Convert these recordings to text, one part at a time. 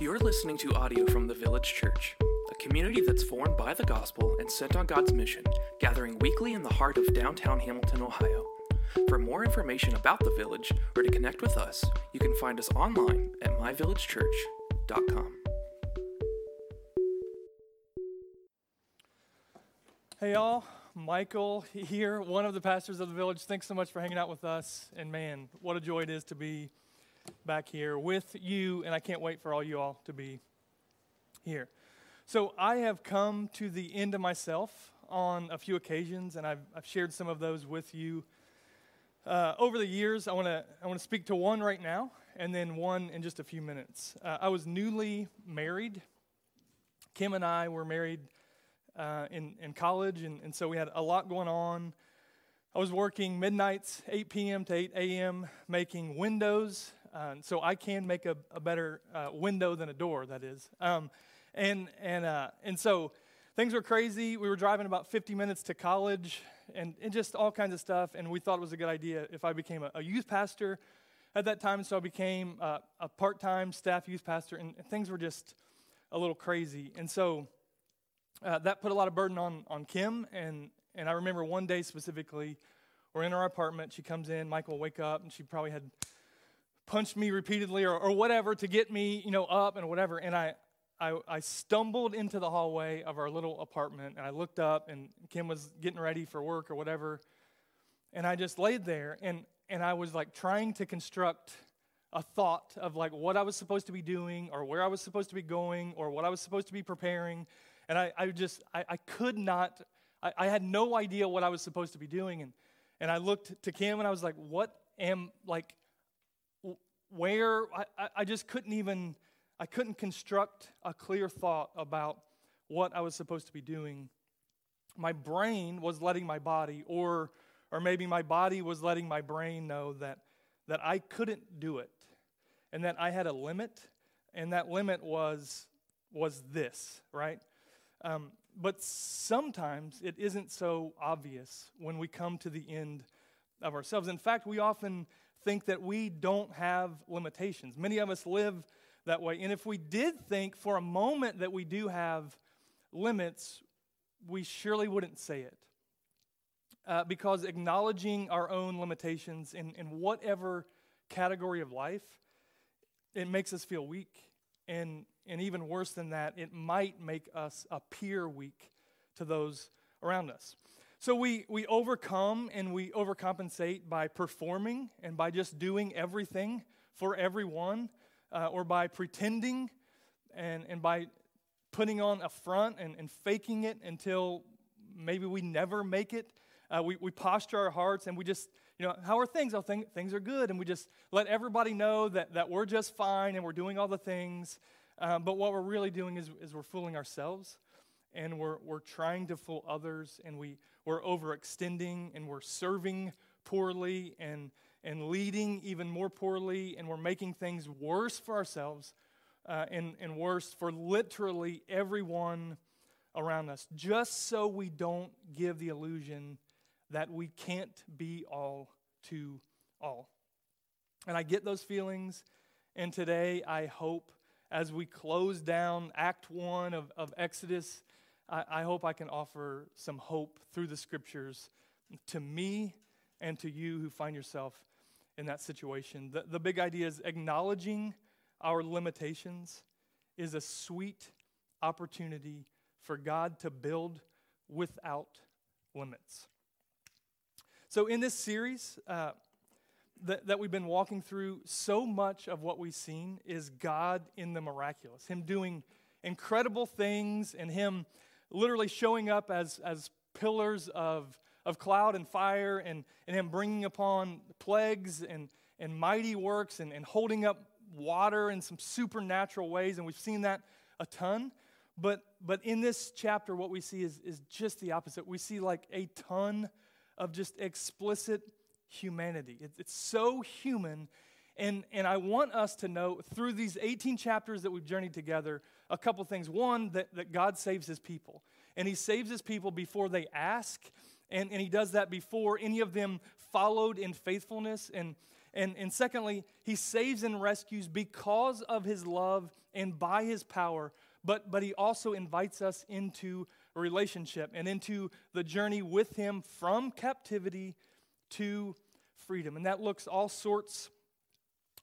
You're listening to audio from the Village Church, a community that's formed by the gospel and sent on God's mission, gathering weekly in the heart of downtown Hamilton, Ohio. For more information about the village or to connect with us, you can find us online at myvillagechurch.com. Hey, y'all. Michael here, one of the pastors of the village. Thanks so much for hanging out with us. And man, what a joy it is to be back here with you. And I can't wait for all you all to be here. So, I have come to the end of myself on a few occasions, and I've, I've shared some of those with you. Uh, over the years, I want to I want to speak to one right now, and then one in just a few minutes. Uh, I was newly married. Kim and I were married uh, in, in college, and, and so we had a lot going on. I was working midnights, 8 p.m. to 8 a.m., making windows. Uh, so I can make a, a better uh, window than a door, that is. Um, and, and, uh, and so things were crazy. We were driving about 50 minutes to college and, and just all kinds of stuff. And we thought it was a good idea if I became a, a youth pastor at that time. So I became uh, a part time staff youth pastor, and things were just a little crazy. And so uh, that put a lot of burden on, on Kim. And, and I remember one day specifically, we're in our apartment. She comes in, Michael will wake up, and she probably had punched me repeatedly or, or whatever to get me, you know, up and whatever. And I, I, I stumbled into the hallway of our little apartment, and I looked up, and Kim was getting ready for work or whatever. And I just laid there, and, and I was like trying to construct a thought of like what I was supposed to be doing or where I was supposed to be going or what I was supposed to be preparing. And I, I just, I, I could not, I, I had no idea what I was supposed to be doing. And, and I looked to Kim and I was like, what am, like, where, I, I just couldn't even, I couldn't construct a clear thought about what I was supposed to be doing. My brain was letting my body, or, or maybe my body was letting my brain know that, that I couldn't do it and that I had a limit, and that limit was, was this, right? Um, but sometimes it isn't so obvious when we come to the end of ourselves. In fact, we often think that we don't have limitations. Many of us live that way. And if we did think for a moment that we do have limits, we surely wouldn't say it. Uh, because acknowledging our own limitations in, in whatever category of life, it makes us feel weak. And and even worse than that, it might make us appear weak to those around us. So we, we overcome and we overcompensate by performing and by just doing everything for everyone, uh, or by pretending and, and by putting on a front and, and faking it until maybe we never make it. Uh, we, we posture our hearts and we just, you know, how are things? Oh, thing, things are good. And we just let everybody know that, that we're just fine and we're doing all the things. Um, but what we're really doing is, is we're fooling ourselves and we're, we're trying to fool others and we, we're overextending and we're serving poorly and, and leading even more poorly and we're making things worse for ourselves uh, and, and worse for literally everyone around us just so we don't give the illusion that we can't be all to all. And I get those feelings. And today I hope as we close down Act 1 of, of Exodus, I, I hope I can offer some hope through the scriptures to me and to you who find yourself in that situation. The, the big idea is acknowledging our limitations is a sweet opportunity for God to build without limits. So, in this series, uh, that, that we've been walking through, so much of what we've seen is God in the miraculous, Him doing incredible things, and Him literally showing up as, as pillars of, of cloud and fire, and, and Him bringing upon plagues and, and mighty works, and, and holding up water in some supernatural ways. And we've seen that a ton. But, but in this chapter, what we see is, is just the opposite. We see like a ton of just explicit humanity. It's so human. And, and I want us to know through these 18 chapters that we've journeyed together a couple things. One, that, that God saves his people. And he saves his people before they ask, and, and he does that before any of them followed in faithfulness. And, And, and secondly, he saves and rescues because of his love and by his power, but, but he also invites us into a relationship and into the journey with him from captivity to freedom. And that looks all sorts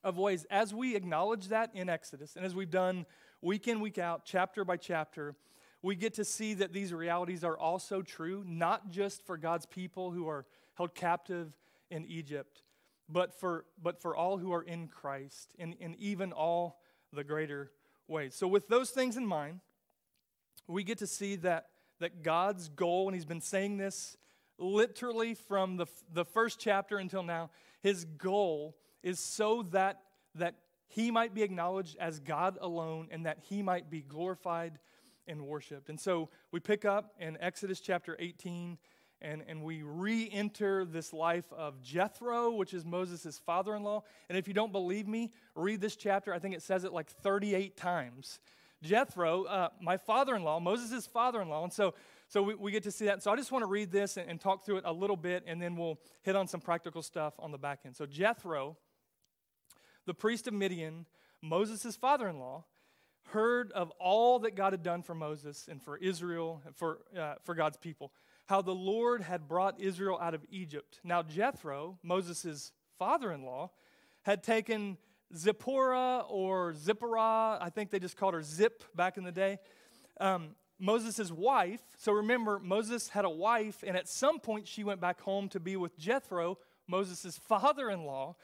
of ways. As we acknowledge that in Exodus, and as we've done week in, week out, chapter by chapter, we get to see that these realities are also true, not just for God's people who are held captive in Egypt, but for, but for all who are in Christ, in, in even all the greater ways. So, with those things in mind, we get to see that, that God's goal, and He's been saying this literally from the, the first chapter until now, His goal is so that, that He might be acknowledged as God alone and that He might be glorified and worshiped. And so we pick up in Exodus chapter 18 and, and we re enter this life of Jethro, which is Moses' father in law. And if you don't believe me, read this chapter. I think it says it like 38 times. Jethro, uh, my father in law, Moses' father in law. And so, so we, we, get to see that. So I just want to read this and, and talk through it a little bit, and then we'll hit on some practical stuff on the back end. So Jethro, the priest of Midian, Moses' father in law, heard of all that God had done for Moses and for Israel for, uh, for God's people how the Lord had brought Israel out of Egypt. Now, Jethro, Moses' father in law, had taken Zipporah or Zipporah, I think they just called her Zip back in the day, um, Moses' wife. So remember, Moses had a wife, and at some point she went back home to be with Jethro, Moses' father in law.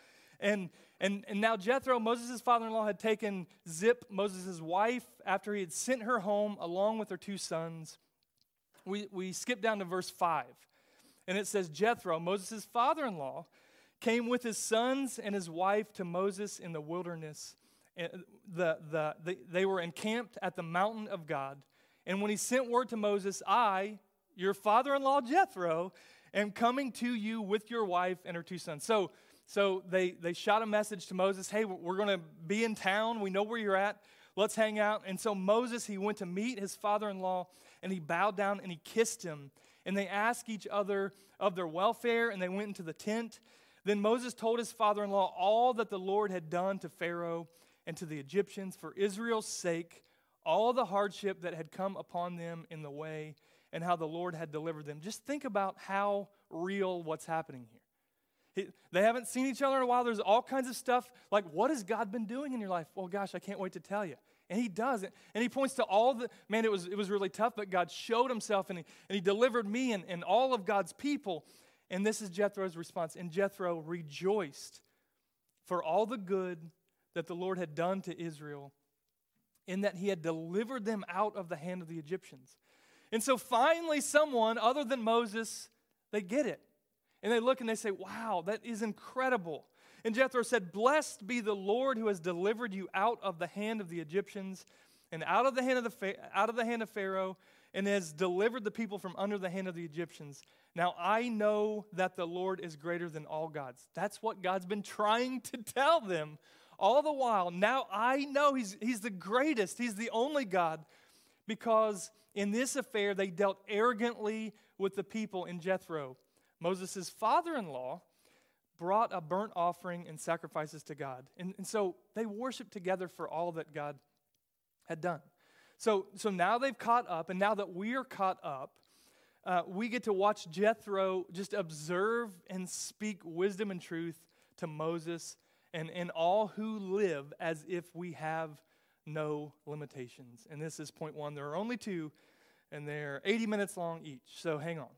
And, and, and now Jethro, Moses' father in law, had taken Zip, Moses' wife, after he had sent her home along with her two sons we, we skip down to verse 5. And it says Jethro, Moses' father in law, came with his sons and his wife to Moses in the wilderness. The, the, the, they were encamped at the mountain of God. And when he sent word to Moses, I, your father in law Jethro, am coming to you with your wife and her two sons. So, so they, they shot a message to Moses hey, we're going to be in town. We know where you're at. Let's hang out. And so Moses, he went to meet his father in law and he bowed down and he kissed him. And they asked each other of their welfare, and they went into the tent. Then Moses told his father in law all that the Lord had done to Pharaoh and to the Egyptians for Israel's sake, all the hardship that had come upon them in the way, and how the Lord had delivered them. Just think about how real what's happening here. They haven't seen each other in a while. There's all kinds of stuff like, what has God been doing in your life? Well, gosh, I can't wait to tell you. And he does it. And he points to all the, man, it was, it was really tough, but God showed himself and he, and he delivered me and, and all of God's people. And this is Jethro's response. And Jethro rejoiced for all the good that the Lord had done to Israel in that he had delivered them out of the hand of the Egyptians. And so finally, someone other than Moses, they get it. And they look and they say, wow, that is incredible. And Jethro said, Blessed be the Lord who has delivered you out of the hand of the Egyptians and out of the hand of, the, out of, the hand of Pharaoh and has delivered the people from under the hand of the Egyptians. Now I know that the Lord is greater than all gods. That's what God's been trying to tell them all the while. Now I know He's, he's the greatest, He's the only God, because in this affair they dealt arrogantly with the people in Jethro. Moses' father in law brought a burnt offering and sacrifices to God. And, and so they worshiped together for all that God had done. So, so now they've caught up, and now that we are caught up, uh, we get to watch Jethro just observe and speak wisdom and truth to Moses and, and all who live as if we have no limitations. And this is point one. There are only two, and they're 80 minutes long each. So hang on.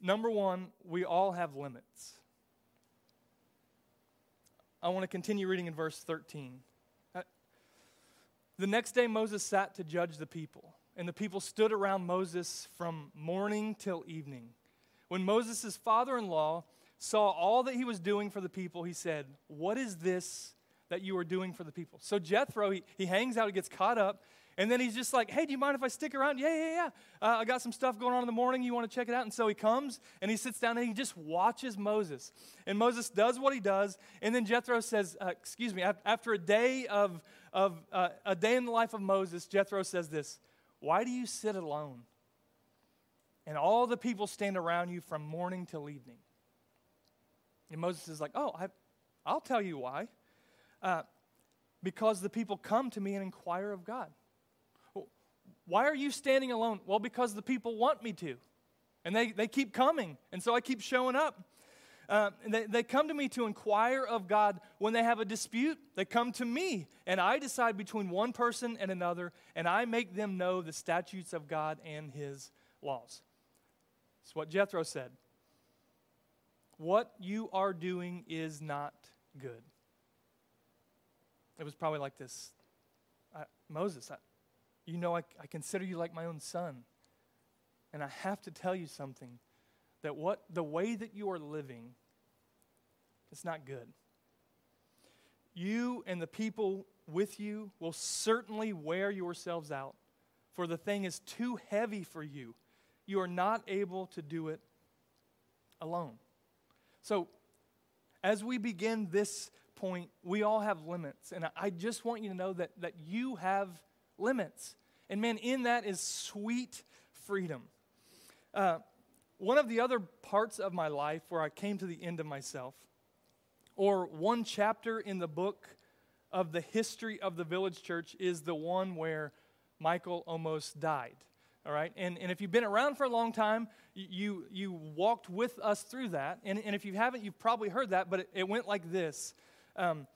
Number one, we all have limits. I want to continue reading in verse 13. Uh, the next day, Moses sat to judge the people, and the people stood around Moses from morning till evening. When Moses' father in law saw all that he was doing for the people, he said, What is this that you are doing for the people? So Jethro, he, he hangs out, he gets caught up, and then he's just like, hey, do you mind if I stick around? Yeah, yeah, yeah. Uh, I got some stuff going on in the morning. You want to check it out? And so he comes and he sits down and he just watches Moses. And Moses does what he does. And then Jethro says, uh, excuse me, after a day of, of uh, a day in the life of Moses, Jethro says this Why do you sit alone? And all the people stand around you from morning till evening. And Moses is like, oh, I, I'll tell you why. Uh, because the people come to me and inquire of God. Why are you standing alone? Well, because the people want me to. And they, they keep coming. And so I keep showing up. Uh, they, they come to me to inquire of God when they have a dispute. They come to me, and I decide between one person and another, and I make them know the statutes of God and His laws. That's what Jethro said. What you are doing is not good. It was probably like this I, Moses, I, you know, I, I consider you like my own son. And I have to tell you something that what the way that you are living is not good. You and the people with you will certainly wear yourselves out, for the thing is too heavy for you. You are not able to do it alone. So, as we begin this point, we all have limits. And I just want you to know that, that you have limits. And man, in that is sweet freedom. Uh, one of the other parts of my life where I came to the end of myself, or one chapter in the book of the history of the village church, is the one where Michael almost died. All right? And, and if you've been around for a long time, you, you walked with us through that. And, and if you haven't, you've probably heard that, but it, it went like this. Um,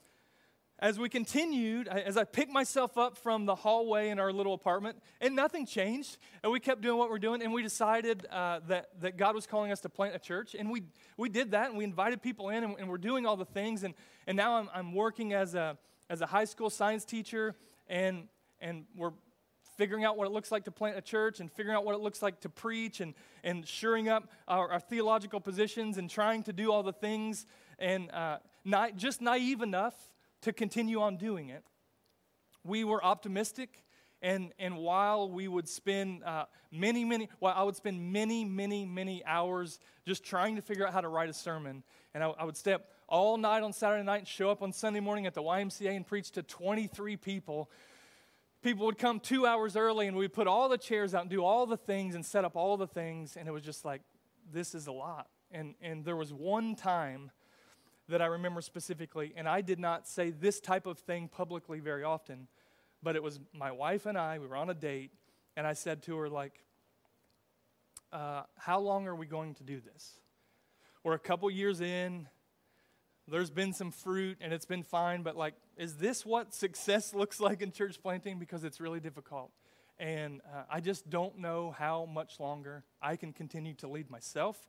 as we continued, as I picked myself up from the hallway in our little apartment, and nothing changed, and we kept doing what we're doing, and we decided uh, that, that God was calling us to plant a church, and we, we did that, and we invited people in, and, and we're doing all the things, and, and now I'm, I'm working as a, as a high school science teacher, and, and we're figuring out what it looks like to plant a church and figuring out what it looks like to preach and, and shoring up our, our theological positions and trying to do all the things and uh, not, just naive enough to continue on doing it. We were optimistic, and, and while we would spend uh, many, many, while I would spend many, many, many hours just trying to figure out how to write a sermon, and I, I would stay up all night on Saturday night and show up on Sunday morning at the YMCA and preach to 23 people people would come two hours early and we'd put all the chairs out and do all the things and set up all the things and it was just like this is a lot and and there was one time that I remember specifically, and I did not say this type of thing publicly very often, but it was my wife and I, we were on a date, and I said to her, like, uh, how long are we going to do this? We're a couple years in, there's been some fruit, and it's been fine, but like, is this what success looks like in church planting? Because it's really difficult. And uh, I just don't know how much longer I can continue to lead myself,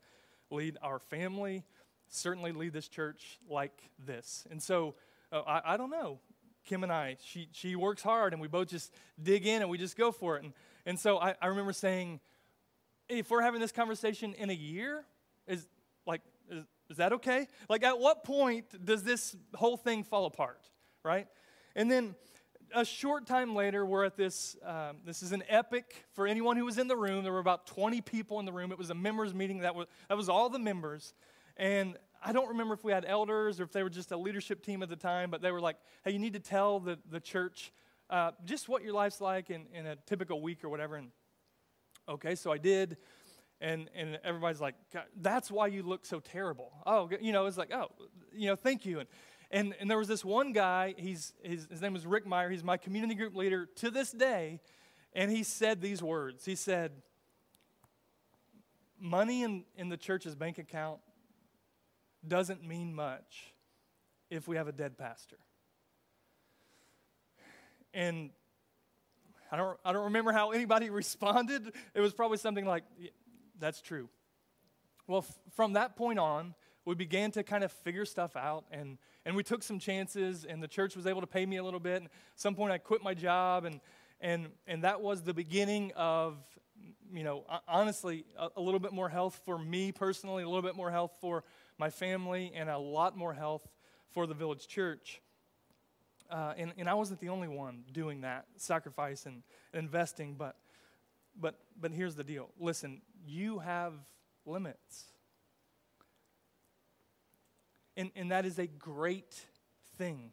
lead our family, certainly lead this church like this. And so uh, I, I, don't know. Kim and I, she, she works hard and we both just dig in and we just go for it. And, and so I, I remember saying, if we're having this conversation in a year, is like, is, is that okay? Like, at what point does this whole thing fall apart, right? And then a short time later, we're at this. Um, this is an epic for anyone who was in the room. There were about 20 people in the room. It was a members' meeting. That was, that was all the members. And I don't remember if we had elders or if they were just a leadership team at the time, but they were like, hey, you need to tell the, the church uh, just what your life's like in, in a typical week or whatever. And okay, so I did. And, and everybody's like, that's why you look so terrible. Oh, you know, it's like, oh, you know, thank you. And, and, and there was this one guy, he's, his, his name was Rick Meyer. He's my community group leader to this day. And he said these words. He said, money in, in the church's bank account doesn't mean much if we have a dead pastor. And I don't, I don't remember how anybody responded. It was probably something like, that's true. Well, f- from that point on, we began to kind of figure stuff out and, and we took some chances and the church was able to pay me a little bit. And at some point I quit my job and, and, and that was the beginning of, you know, honestly, a, a little bit more health for me personally, a little bit more health for my family, and a lot more health for the village church. Uh, and, and I wasn't the only one doing that, sacrifice and, and investing, but, but, but here's the deal. Listen, you have limits. And, and that is a great thing.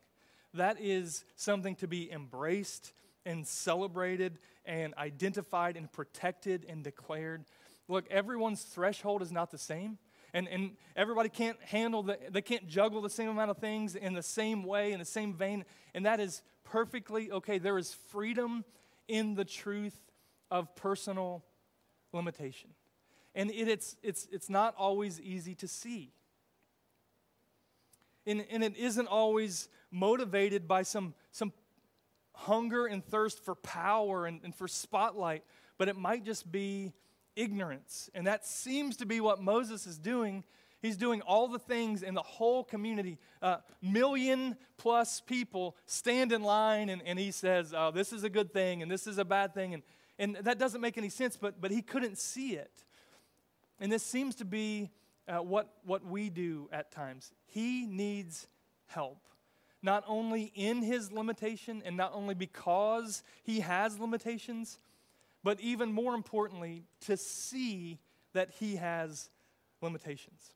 That is something to be embraced and celebrated and identified and protected and declared. Look, everyone's threshold is not the same. And, and everybody can't handle the, they can't juggle the same amount of things in the same way, in the same vein, and that is perfectly okay. There is freedom in the truth of personal limitation. And it, it's, it's, it's not always easy to see. And, and it isn't always motivated by some, some hunger and thirst for power and, and for spotlight, but it might just be ignorance. And that seems to be what Moses is doing. He's doing all the things in the whole community. Uh, million plus people stand in line, and, and he says, oh, This is a good thing, and this is a bad thing. And, and that doesn't make any sense, but, but he couldn't see it. And this seems to be uh, what, what we do at times. He needs help not only in his limitation and not only because he has limitations, but even more importantly, to see that he has limitations.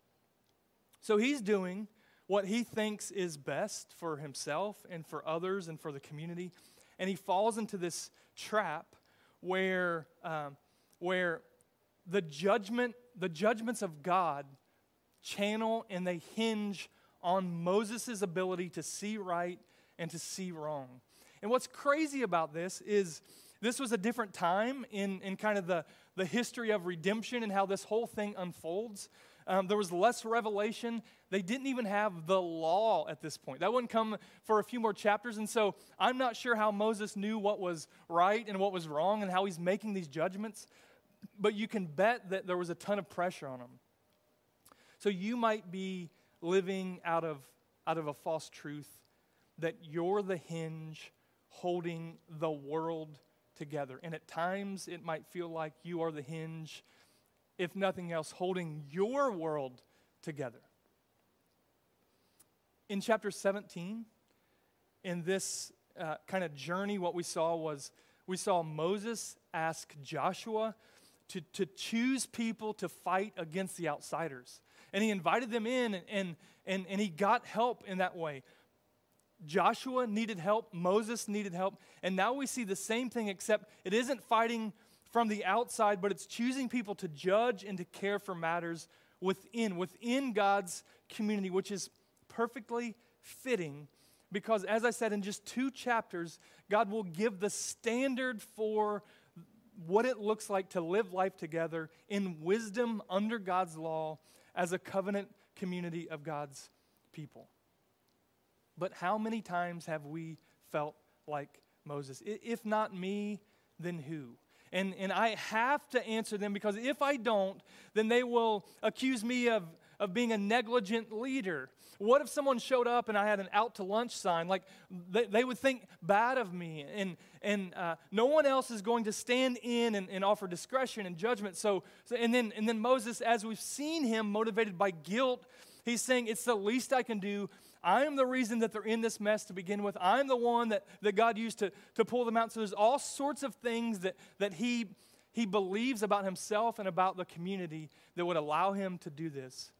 So he's doing what he thinks is best for himself and for others and for the community. And he falls into this trap where, um, where the judgment, the judgments of God channel and they hinge on Moses' ability to see right and to see wrong. And what's crazy about this is this was a different time in, in kind of the, the history of redemption and how this whole thing unfolds. Um, there was less revelation. They didn't even have the law at this point. That wouldn't come for a few more chapters. And so I'm not sure how Moses knew what was right and what was wrong and how he's making these judgments. But you can bet that there was a ton of pressure on him. So you might be living out of, out of a false truth that you're the hinge holding the world together. And at times it might feel like you are the hinge, if nothing else, holding your world together. In chapter 17, in this uh, kind of journey, what we saw was we saw Moses ask Joshua to, to choose people to fight against the outsiders and he invited them in and, and, and, and he got help in that way. Joshua needed help, Moses needed help, and now we see the same thing, except it isn't fighting from the outside, but it's choosing people to judge and to care for matters within, within God's community, which is perfectly fitting because, as I said, in just two chapters, God will give the standard for what it looks like to live life together in wisdom under God's law as a covenant community of God's people. But how many times have we felt like Moses? If not me, then who? And, and I have to answer them because if I don't, then they will accuse me of, of being a negligent leader. What if someone showed up and I had an out to lunch sign? Like they, they would think bad of me, and, and uh, no one else is going to stand in and, and offer discretion and judgment. So, so, and, then, and then Moses, as we've seen him motivated by guilt, he's saying, It's the least I can do. I am the reason that they're in this mess to begin with. I'm the one that, that God used to, to pull them out. So there's all sorts of things that, that he, he believes about himself and about the community that would allow him to do this.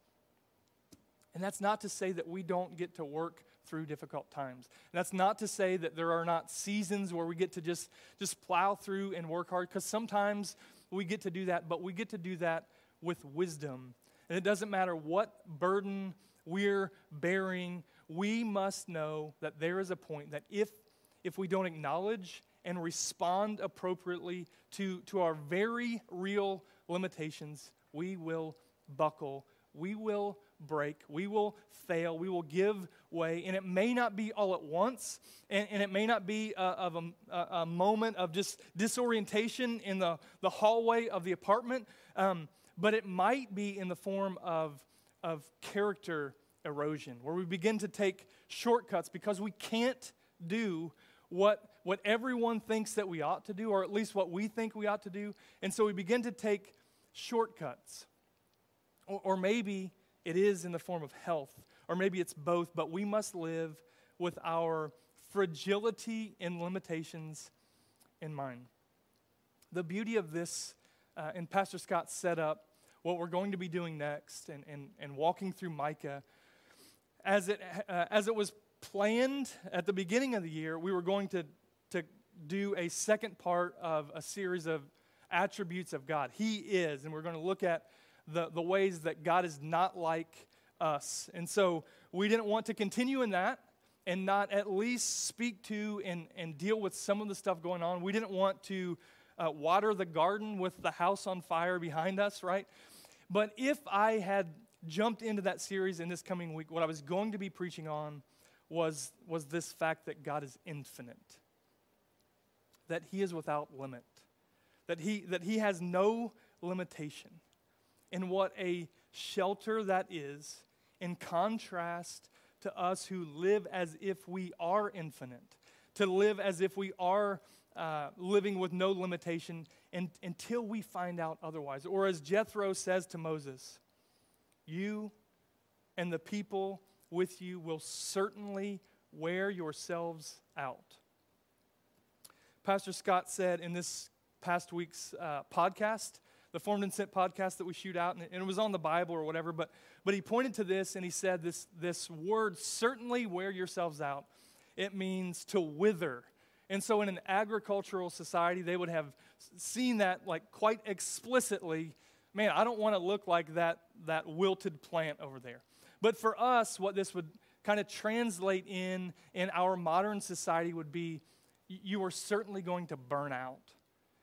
And that's not to say that we don't get to work through difficult times. And that's not to say that there are not seasons where we get to just, just plow through and work hard, because sometimes we get to do that, but we get to do that with wisdom. And it doesn't matter what burden we're bearing, we must know that there is a point that if, if we don't acknowledge and respond appropriately to, to our very real limitations, we will buckle. We will break. We will fail. We will give way. And it may not be all at once, and, and it may not be a, of a, a, moment of just disorientation in the, the hallway of the apartment, um, but it might be in the form of, of character erosion, where we begin to take shortcuts because we can't do what, what everyone thinks that we ought to do, or at least what we think we ought to do. And so we begin to take shortcuts. Or, or maybe it is in the form of health, or maybe it's both, but we must live with our fragility and limitations in mind. The beauty of this, uh, and Pastor Scott set up what we're going to be doing next and, and, and walking through Micah. As it, uh, as it was planned at the beginning of the year, we were going to, to do a second part of a series of attributes of God. He is, and we're going to look at the, the ways that God is not like us. And so we didn't want to continue in that and not at least speak to and, and deal with some of the stuff going on. We didn't want to uh, water the garden with the house on fire behind us, right? But if I had jumped into that series in this coming week, what I was going to be preaching on was, was this fact that God is infinite, that He is without limit, that He, that he has no limitation. And what a shelter that is in contrast to us who live as if we are infinite, to live as if we are uh, living with no limitation and, until we find out otherwise. Or as Jethro says to Moses, you and the people with you will certainly wear yourselves out. Pastor Scott said in this past week's uh, podcast, the Formed and Sent podcast that we shoot out, and it was on the Bible or whatever, but, but he pointed to this and he said this, this word, certainly wear yourselves out, it means to wither. And so in an agricultural society, they would have seen that like quite explicitly. Man, I don't want to look like that, that wilted plant over there. But for us, what this would kind of translate in in our modern society would be you are certainly going to burn out.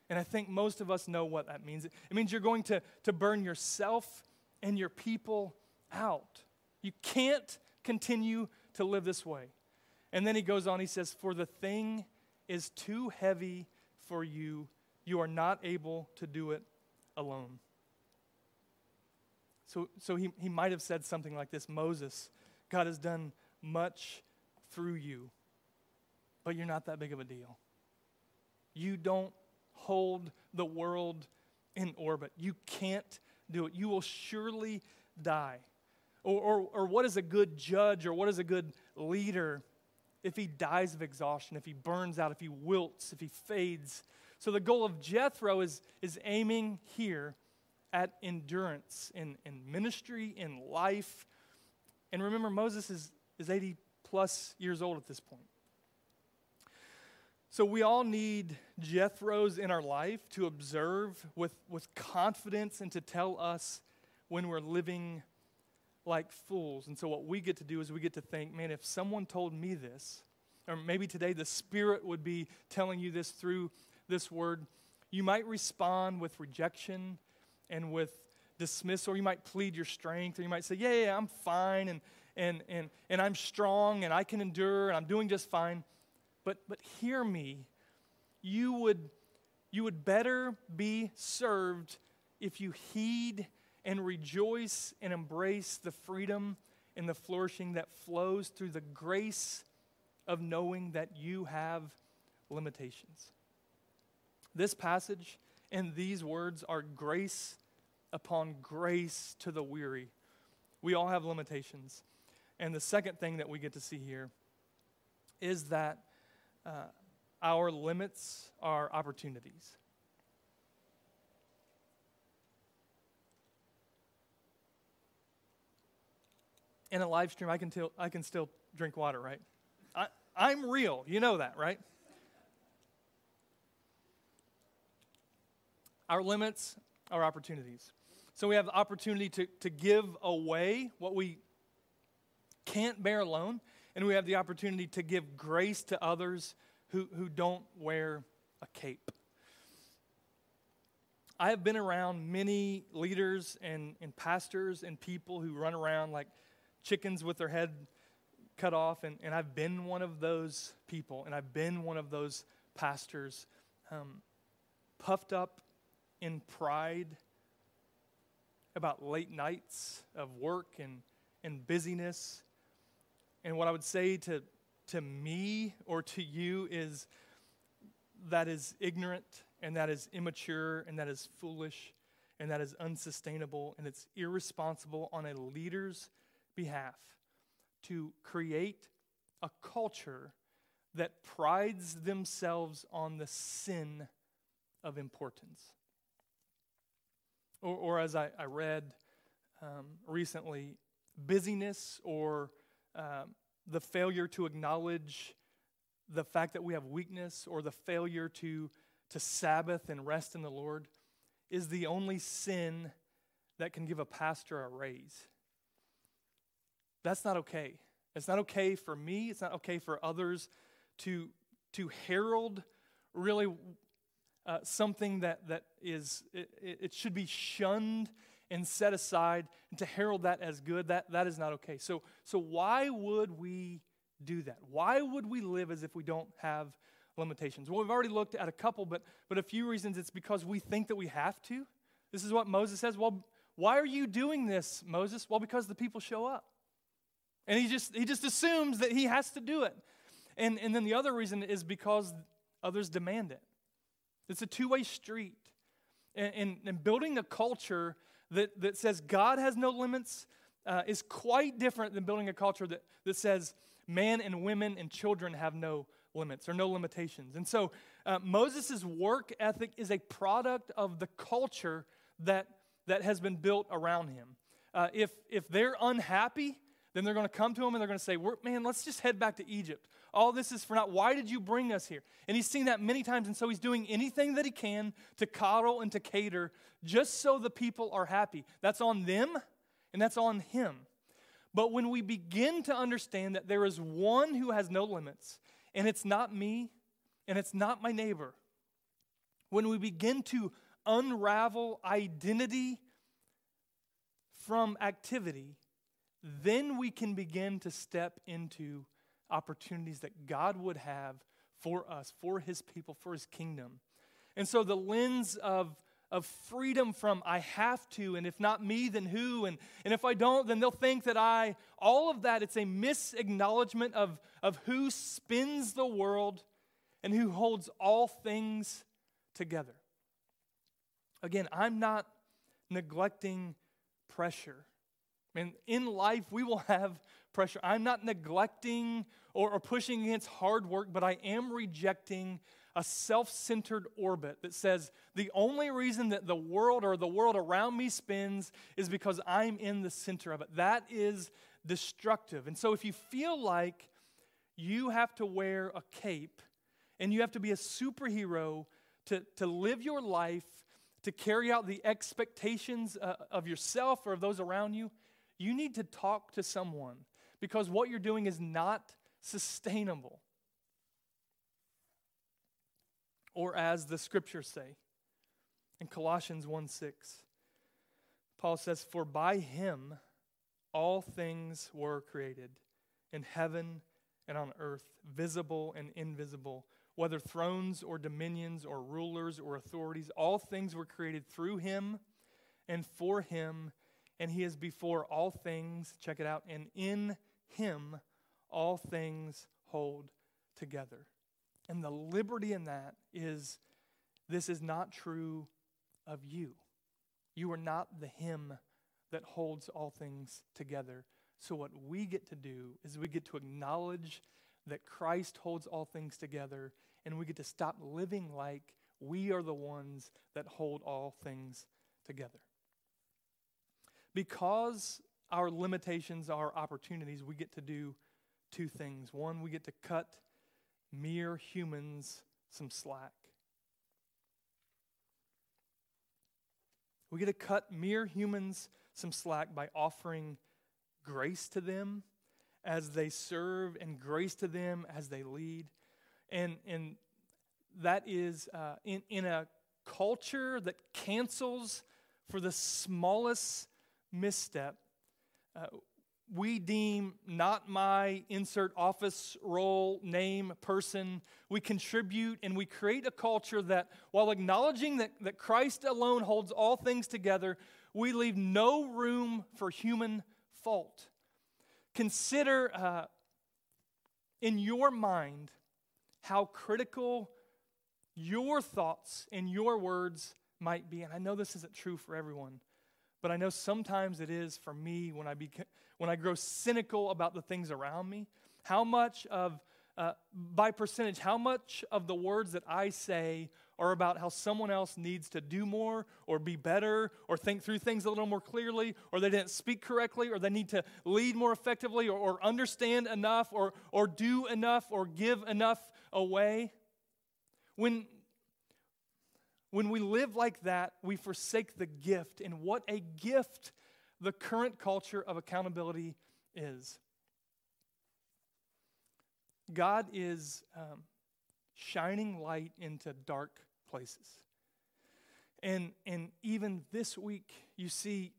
And I think most of us know what that means. It means you're going to, to burn yourself and your people out. You can't continue to live this way. And then he goes on, he says, For the thing is too heavy for you. You are not able to do it alone. So, so he, he might have said something like this Moses, God has done much through you, but you're not that big of a deal. You don't hold the world in orbit. You can't do it. You will surely die. Or, or, or what is a good judge or what is a good leader if he dies of exhaustion, if he burns out, if he wilts, if he fades? So the goal of Jethro is, is aiming here at endurance in, in ministry, in life. And remember, Moses is, is 80 plus years old at this point. So we all need Jethros in our life to observe with, with confidence and to tell us when we're living like fools. And so what we get to do is we get to think, man, if someone told me this, or maybe today the Spirit would be telling you this through this word, you might respond with rejection and with dismissal, or you might plead your strength, or you might say, yeah, yeah, I'm fine, and, and, and, and I'm strong, and I can endure, and I'm doing just fine. But, but hear me, you would, you would better be served if you heed and rejoice and embrace the freedom and the flourishing that flows through the grace of knowing that you have limitations. This passage and these words are grace upon grace to the weary. We all have limitations. And the second thing that we get to see here is that uh, our limits are opportunities. In a live stream, I can, tell, I can still drink water, right? I, I'm real. You know that, right? Our limits are opportunities. So we have the opportunity to, to give away what we can't bear alone and we have the opportunity to give grace to others who, who don't wear a cape. I have been around many leaders and, and pastors and people who run around like chickens with their head cut off, and, and I've been one of those people, and I've been one of those pastors, um, puffed up in pride about late nights of work and, and busyness. And what I would say to, to me or to you is that is ignorant and that is immature and that is foolish and that is unsustainable and it's irresponsible on a leader's behalf to create a culture that prides themselves on the sin of importance. Or, or as I, I read um, recently, busyness or um, the failure to acknowledge the fact that we have weakness or the failure to, to Sabbath and rest in the Lord is the only sin that can give a pastor a raise. That's not okay. It's not okay for me, it's not okay for others to, to herald really uh, something that, that is, it, it should be shunned and set aside, and to herald that as good, that, that is not okay. So, so why would we do that? Why would we live as if we don't have limitations? Well, we've already looked at a couple, but, but a few reasons it's because we think that we have to. This is what Moses says. Well, why are you doing this, Moses? Well, because the people show up. And he just, he just assumes that he has to do it. And, and then the other reason is because others demand it. It's a two way street. And, and, and, building a culture that, that says God has no limits uh, is quite different than building a culture that, that says man and women and children have no limits or no limitations. And so uh, Moses' work ethic is a product of the culture that, that has been built around him. Uh, if, if they're unhappy, then they're going to come to him and they're going to say, Man, let's just head back to Egypt. All this is for naught. Why did you bring us here? And he's seen that many times, and so he's doing anything that he can to coddle and to cater just so the people are happy. That's on them and that's on him. But when we begin to understand that there is one who has no limits, and it's not me, and it's not my neighbor, when we begin to unravel identity from activity, then we can begin to step into opportunities that God would have for us, for His people, for His kingdom. And so the lens of, of freedom from I have to, and if not me, then who? And, and if I don't, then they'll think that I, all of that, it's a misacknowledgement of, of who spins the world and who holds all things together. Again, I'm not neglecting pressure. I mean, in life, we will have pressure. I'm not neglecting or, or pushing against hard work, but I am rejecting a self centered orbit that says the only reason that the world or the world around me spins is because I'm in the center of it. That is destructive. And so if you feel like you have to wear a cape and you have to be a superhero to, to live your life, to carry out the expectations uh, of yourself or of those around you, you need to talk to someone because what you're doing is not sustainable. Or as the scriptures say in Colossians 1 6, Paul says, For by him all things were created in heaven and on earth, visible and invisible, whether thrones or dominions or rulers or authorities, all things were created through him and for him and he is before all things. Check it out. And in him, all things hold together. And the liberty in that is this is not true of you. You are not the him that holds all things together. So, what we get to do is we get to acknowledge that Christ holds all things together, and we get to stop living like we are the ones that hold all things together. Because our limitations are opportunities, we get to do two things. One, we get to cut mere humans some slack. We get to cut mere humans some slack by offering grace to them as they serve and grace to them as they lead. And, and that is uh, in, in a culture that cancels for the smallest misstep, uh, we deem not my insert office role, name, person. We contribute and we create a culture that, while acknowledging that, that Christ alone holds all things together, we leave no room for human fault. Consider uh, in your mind how critical your thoughts and your words might be. And I know this isn't true for everyone. But I know sometimes it is for me when I, beca- when I grow cynical about the things around me. How much of, uh, by percentage, how much of the words that I say are about how someone else needs to do more or be better or think through things a little more clearly or they didn't speak correctly or they need to lead more effectively or, or understand enough or, or do enough or give enough away. When, when we live like that, we forsake the gift, and what a gift the current culture of accountability is. God is um, shining light into dark places. And, and even this week, you see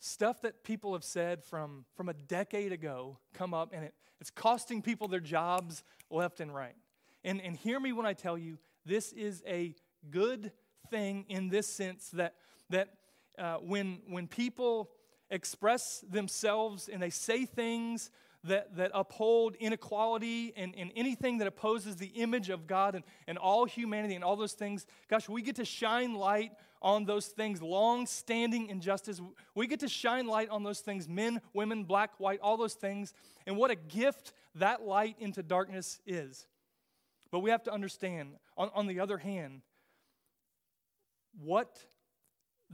stuff that people have said from, from a decade ago come up, and it, it's costing people their jobs left and right. And, and hear me when I tell you, this is a good thing in this sense that, that uh, when, when people express themselves and they say things that, that uphold inequality and, and anything that opposes the image of God and, and all humanity and all those things, gosh, we get to shine light on those things, long standing injustice. We get to shine light on those things men, women, black, white, all those things. And what a gift that light into darkness is. But we have to understand, on, on the other hand, what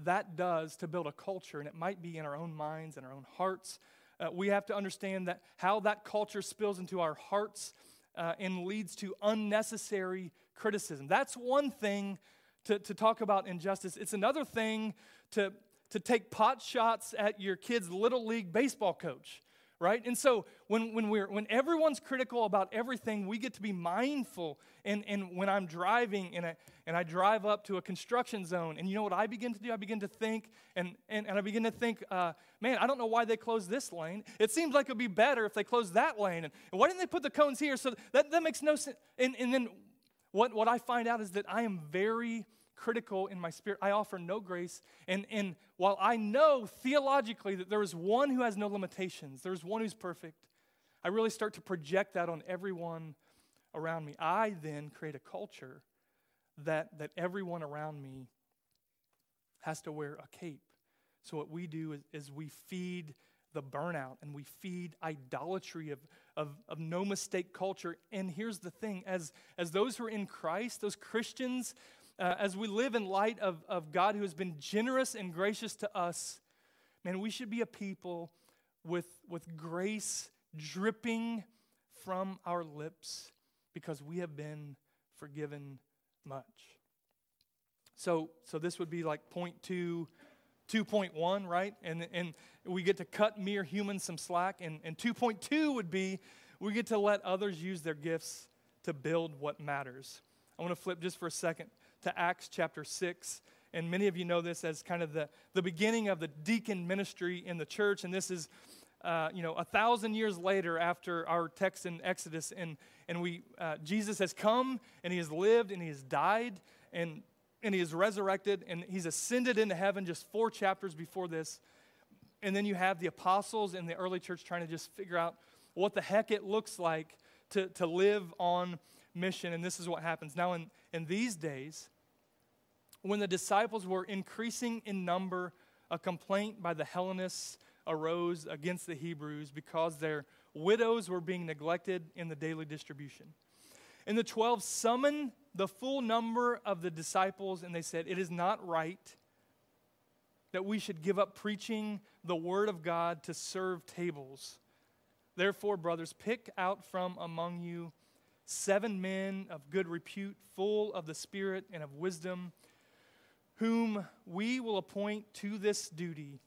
that does to build a culture, and it might be in our own minds and our own hearts. Uh, we have to understand that how that culture spills into our hearts uh, and leads to unnecessary criticism. That's one thing to, to talk about injustice. It's another thing to, to take pot shots at your kid's little league baseball coach right? And so when, when, we're, when everyone's critical about everything, we get to be mindful. And, and when I'm driving and I, and I drive up to a construction zone, and you know what I begin to do? I begin to think, and, and, and I begin to think, uh, man, I don't know why they closed this lane. It seems like it would be better if they closed that lane. And, and why didn't they put the cones here? So that, that makes no sense. And, and then what, what I find out is that I am very critical in my spirit. I offer no grace. And, and while I know theologically that there is one who has no limitations, there's one who's perfect, I really start to project that on everyone around me. I then create a culture that, that everyone around me has to wear a cape. So, what we do is, is we feed the burnout and we feed idolatry of, of, of no mistake culture. And here's the thing as, as those who are in Christ, those Christians uh, as we live in light of, of God who has been generous and gracious to us, man, we should be a people with, with grace dripping from our lips because we have been forgiven much. So, so this would be like point two, 2.1, right? And, and we get to cut mere humans some slack. And, and 2.2 would be we get to let others use their gifts to build what matters. I want to flip just for a second to Acts chapter 6. And many of you know this as kind of the, the beginning of the deacon ministry in the church. And this is, uh, you know, a thousand years later after our text in Exodus. And, and we, uh, Jesus has come and he has lived and he has died and, and he is resurrected and he's ascended into heaven just four chapters before this. And then you have the apostles in the early church trying to just figure out what the heck it looks like to, to live on mission. And this is what happens. Now, in, in these days, when the disciples were increasing in number, a complaint by the Hellenists arose against the Hebrews because their widows were being neglected in the daily distribution. And the 12 summoned the full number of the disciples, and they said, It is not right that we should give up preaching the word of God to serve tables. Therefore, brothers, pick out from among you seven men of good repute, full of the Spirit and of wisdom, whom we will appoint to this duty.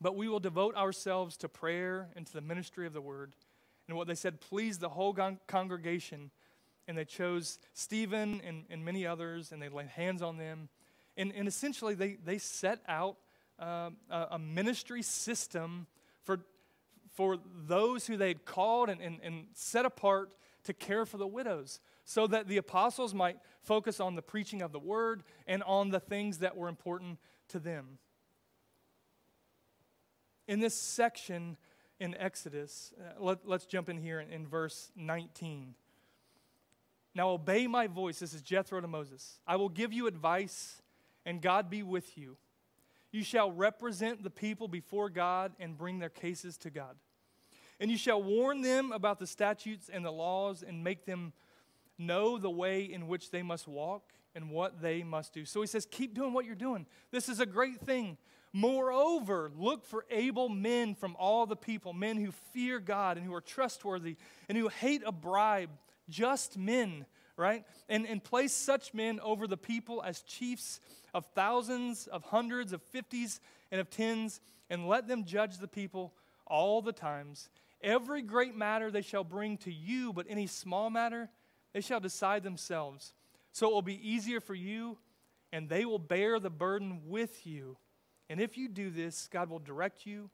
But we will devote ourselves to prayer and to the ministry of the word. And what they said pleased the whole con- congregation. And they chose Stephen and, and many others, and they laid hands on them. And, and essentially, they, they set out uh, a, a ministry system for, for those who they had called and, and, and set apart to care for the widows so that the apostles might focus on the preaching of the word and on the things that were important to them. In this section in Exodus, uh, let, us jump in here in, in verse 19. Now obey my voice. This is Jethro to Moses. I will give you advice, and God be with you. You shall represent the people before God and bring their cases to God. And you shall warn them about the statutes and the laws and make them know the way in which they must walk and what they must do. So he says, Keep doing what you're doing. This is a great thing. Moreover, look for able men from all the people, men who fear God and who are trustworthy and who hate a bribe, just men right? And, and place such men over the people as chiefs of thousands, of hundreds, of fifties, and of tens, and let them judge the people all the times. Every great matter they shall bring to you, but any small matter they shall decide themselves. So it will be easier for you, and they will bear the burden with you. And if you do this, God will direct you.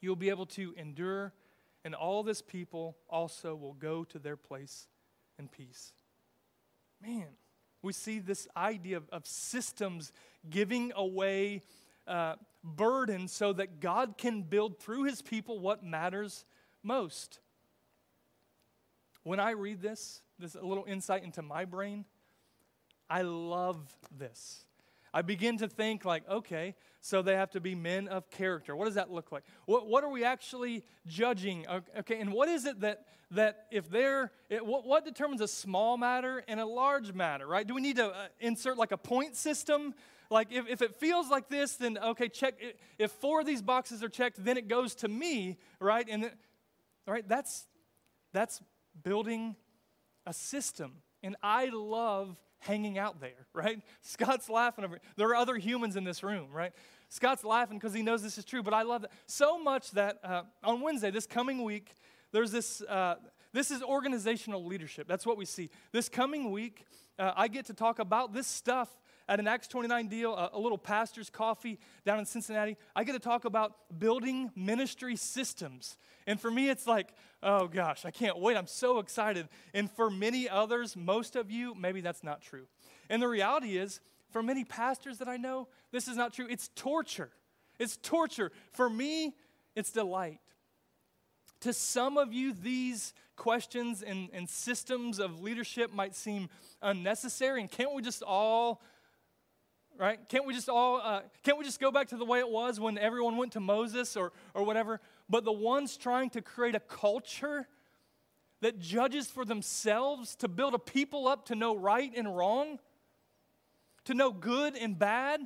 You'll be able to endure, and all this people also will go to their place in peace. Man, we see this idea of, of systems giving away uh, burden so that God can build through his people what matters most. When I read this, this a little insight into my brain, I love this. I begin to think, like, okay, so they have to be men of character. What does that look like? What, what are we actually judging? Okay, and what is it that, that if they're, it, what, what determines a small matter and a large matter, right? Do we need to uh, insert like a point system? Like, if, if it feels like this, then okay, check. If four of these boxes are checked, then it goes to me, right? And, right, that's, that's building a system. And I love hanging out there, right? Scott's laughing over. There are other humans in this room, right? Scott's laughing because he knows this is true, but I love that so much that uh, on Wednesday, this coming week, there's this. Uh, this is organizational leadership. That's what we see. This coming week, uh, I get to talk about this stuff at an Acts 29 deal, a, a, little pastor's coffee down in Cincinnati. I get to talk about building ministry systems. And for me, it's like, oh gosh, I can't wait. I'm so excited. And for many others, most of you, maybe that's not true. And the reality is, for many pastors that I know, this is not true. It's torture. It's torture. For me, it's delight. To some of you, these questions and, and systems of leadership might seem unnecessary. And can't we just all right? Can't we just all, uh, can't we just go back to the way it was when everyone went to Moses or, or whatever? But the ones trying to create a culture that judges for themselves, to build a people up to know right and wrong, to know good and bad,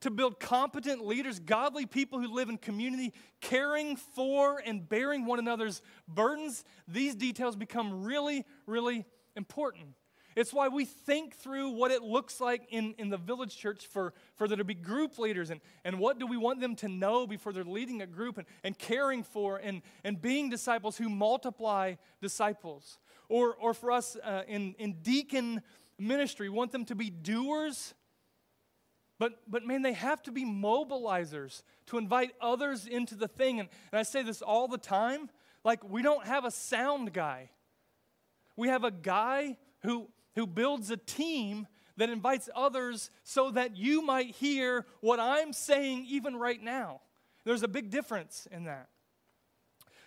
to build competent leaders, godly people who live in community, caring for and bearing one another's burdens, these details become really, really important. It's why we think through what it looks like in, in the village church for, for there to be group leaders and, and what do we want them to know before they're leading a group and, and caring for and, and being disciples who multiply disciples. Or, or for us uh, in, in deacon ministry, want them to be doers, but, but man, they have to be mobilizers to invite others into the thing. And, and I say this all the time like, we don't have a sound guy. We have a guy who, who builds a team that invites others so that you might hear what I'm saying even right now. There's a big difference in that.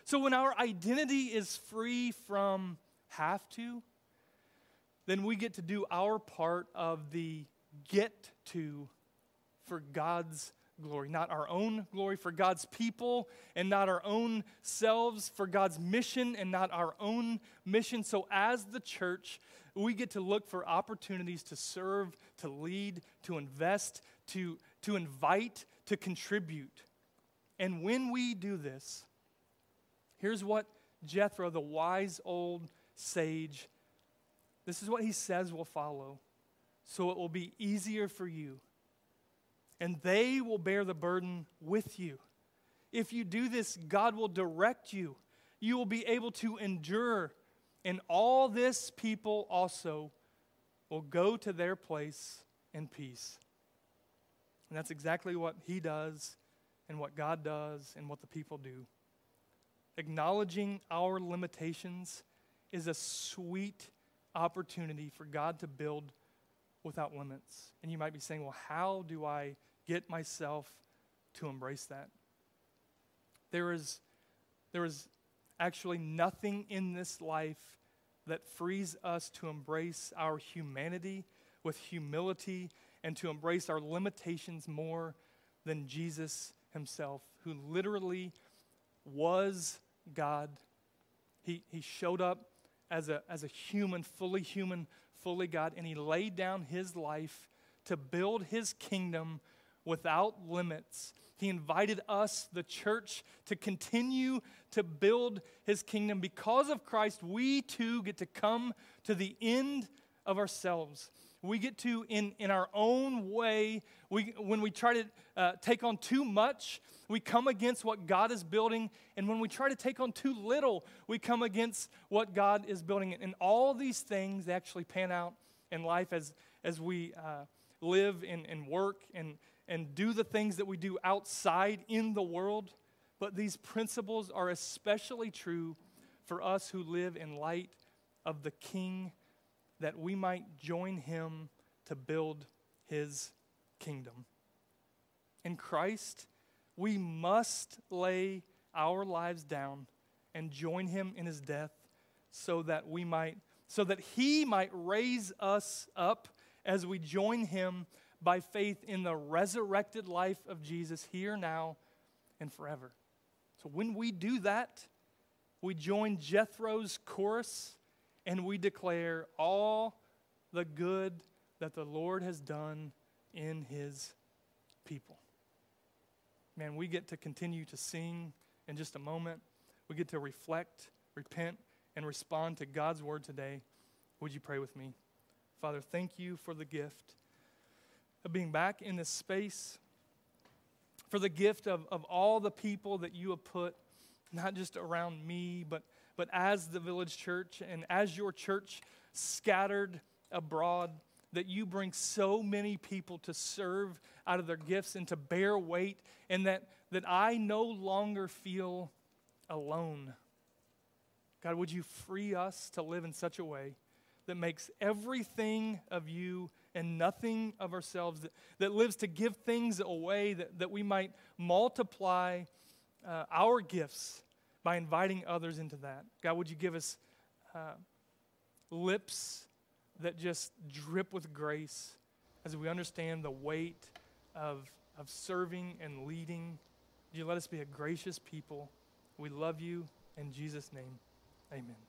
So when our identity is free from have to, then we get to do our part of the get to for God's glory, not our own glory, for God's people and not our own selves, for God's mission and not our own mission. So, as the church, we get to look for opportunities to serve, to lead, to invest, to, to invite, to contribute. And when we do this, here's what Jethro, the wise old sage, this is what he says will follow. So it will be easier for you and they will bear the burden with you. If you do this, God will direct you. You will be able to endure, and all this people also will go to their place in peace. And that's exactly what He does, and what God does, and what the people do. Acknowledging our limitations is a sweet opportunity for God to build without limits. And you might be saying, well, how do I get myself to embrace that. There is, there is actually nothing in this life that frees us to embrace our humanity with humility and to embrace our limitations more than Jesus himself, who literally was God. He, he showed up as a, as a human, fully human, fully God, and he laid down his life to build his kingdom without limits He invited us, the church, to continue to build his kingdom. Because of Christ, we too get to come to the end of ourselves. We get to, in, in our own way, we, when we try to uh, take on too much, we come against what God is building. And when we try to take on too little, we come against what God is building. And all these things actually pan out in life as, as we uh, live and, and work and, and do the things that we do outside in the world. But these principles are especially true for us who live in light of the King, that we might join him to build his kingdom. In Christ, we must lay our lives down and join him in his death so that we might so that he might raise us up as we join him by faith in the resurrected life of Jesus here, now, and forever. So when we do that, we join Jethro's chorus and we declare all the good that the Lord has done in his people. Man, we get to continue to sing in just a moment. We get to reflect, repent, and respond to God's word today. Would you pray with me? Father, thank you for the gift of being back in this space, for the gift of, of all the people that you have put, not just around me, but, but as the village church and as your church scattered abroad, that you bring so many people to serve out of their gifts and to bear weight, and that, that I no longer feel alone. God, would you free us to live in such a way that makes everything of you and nothing of ourselves, that, that lives to give things away that, that we might multiply uh, our gifts by inviting others into that. God, would you give us uh, lips that just drip with grace as we understand the weight of, of serving and leading? Would you let us be a gracious people? We love you in Jesus' name. Amen.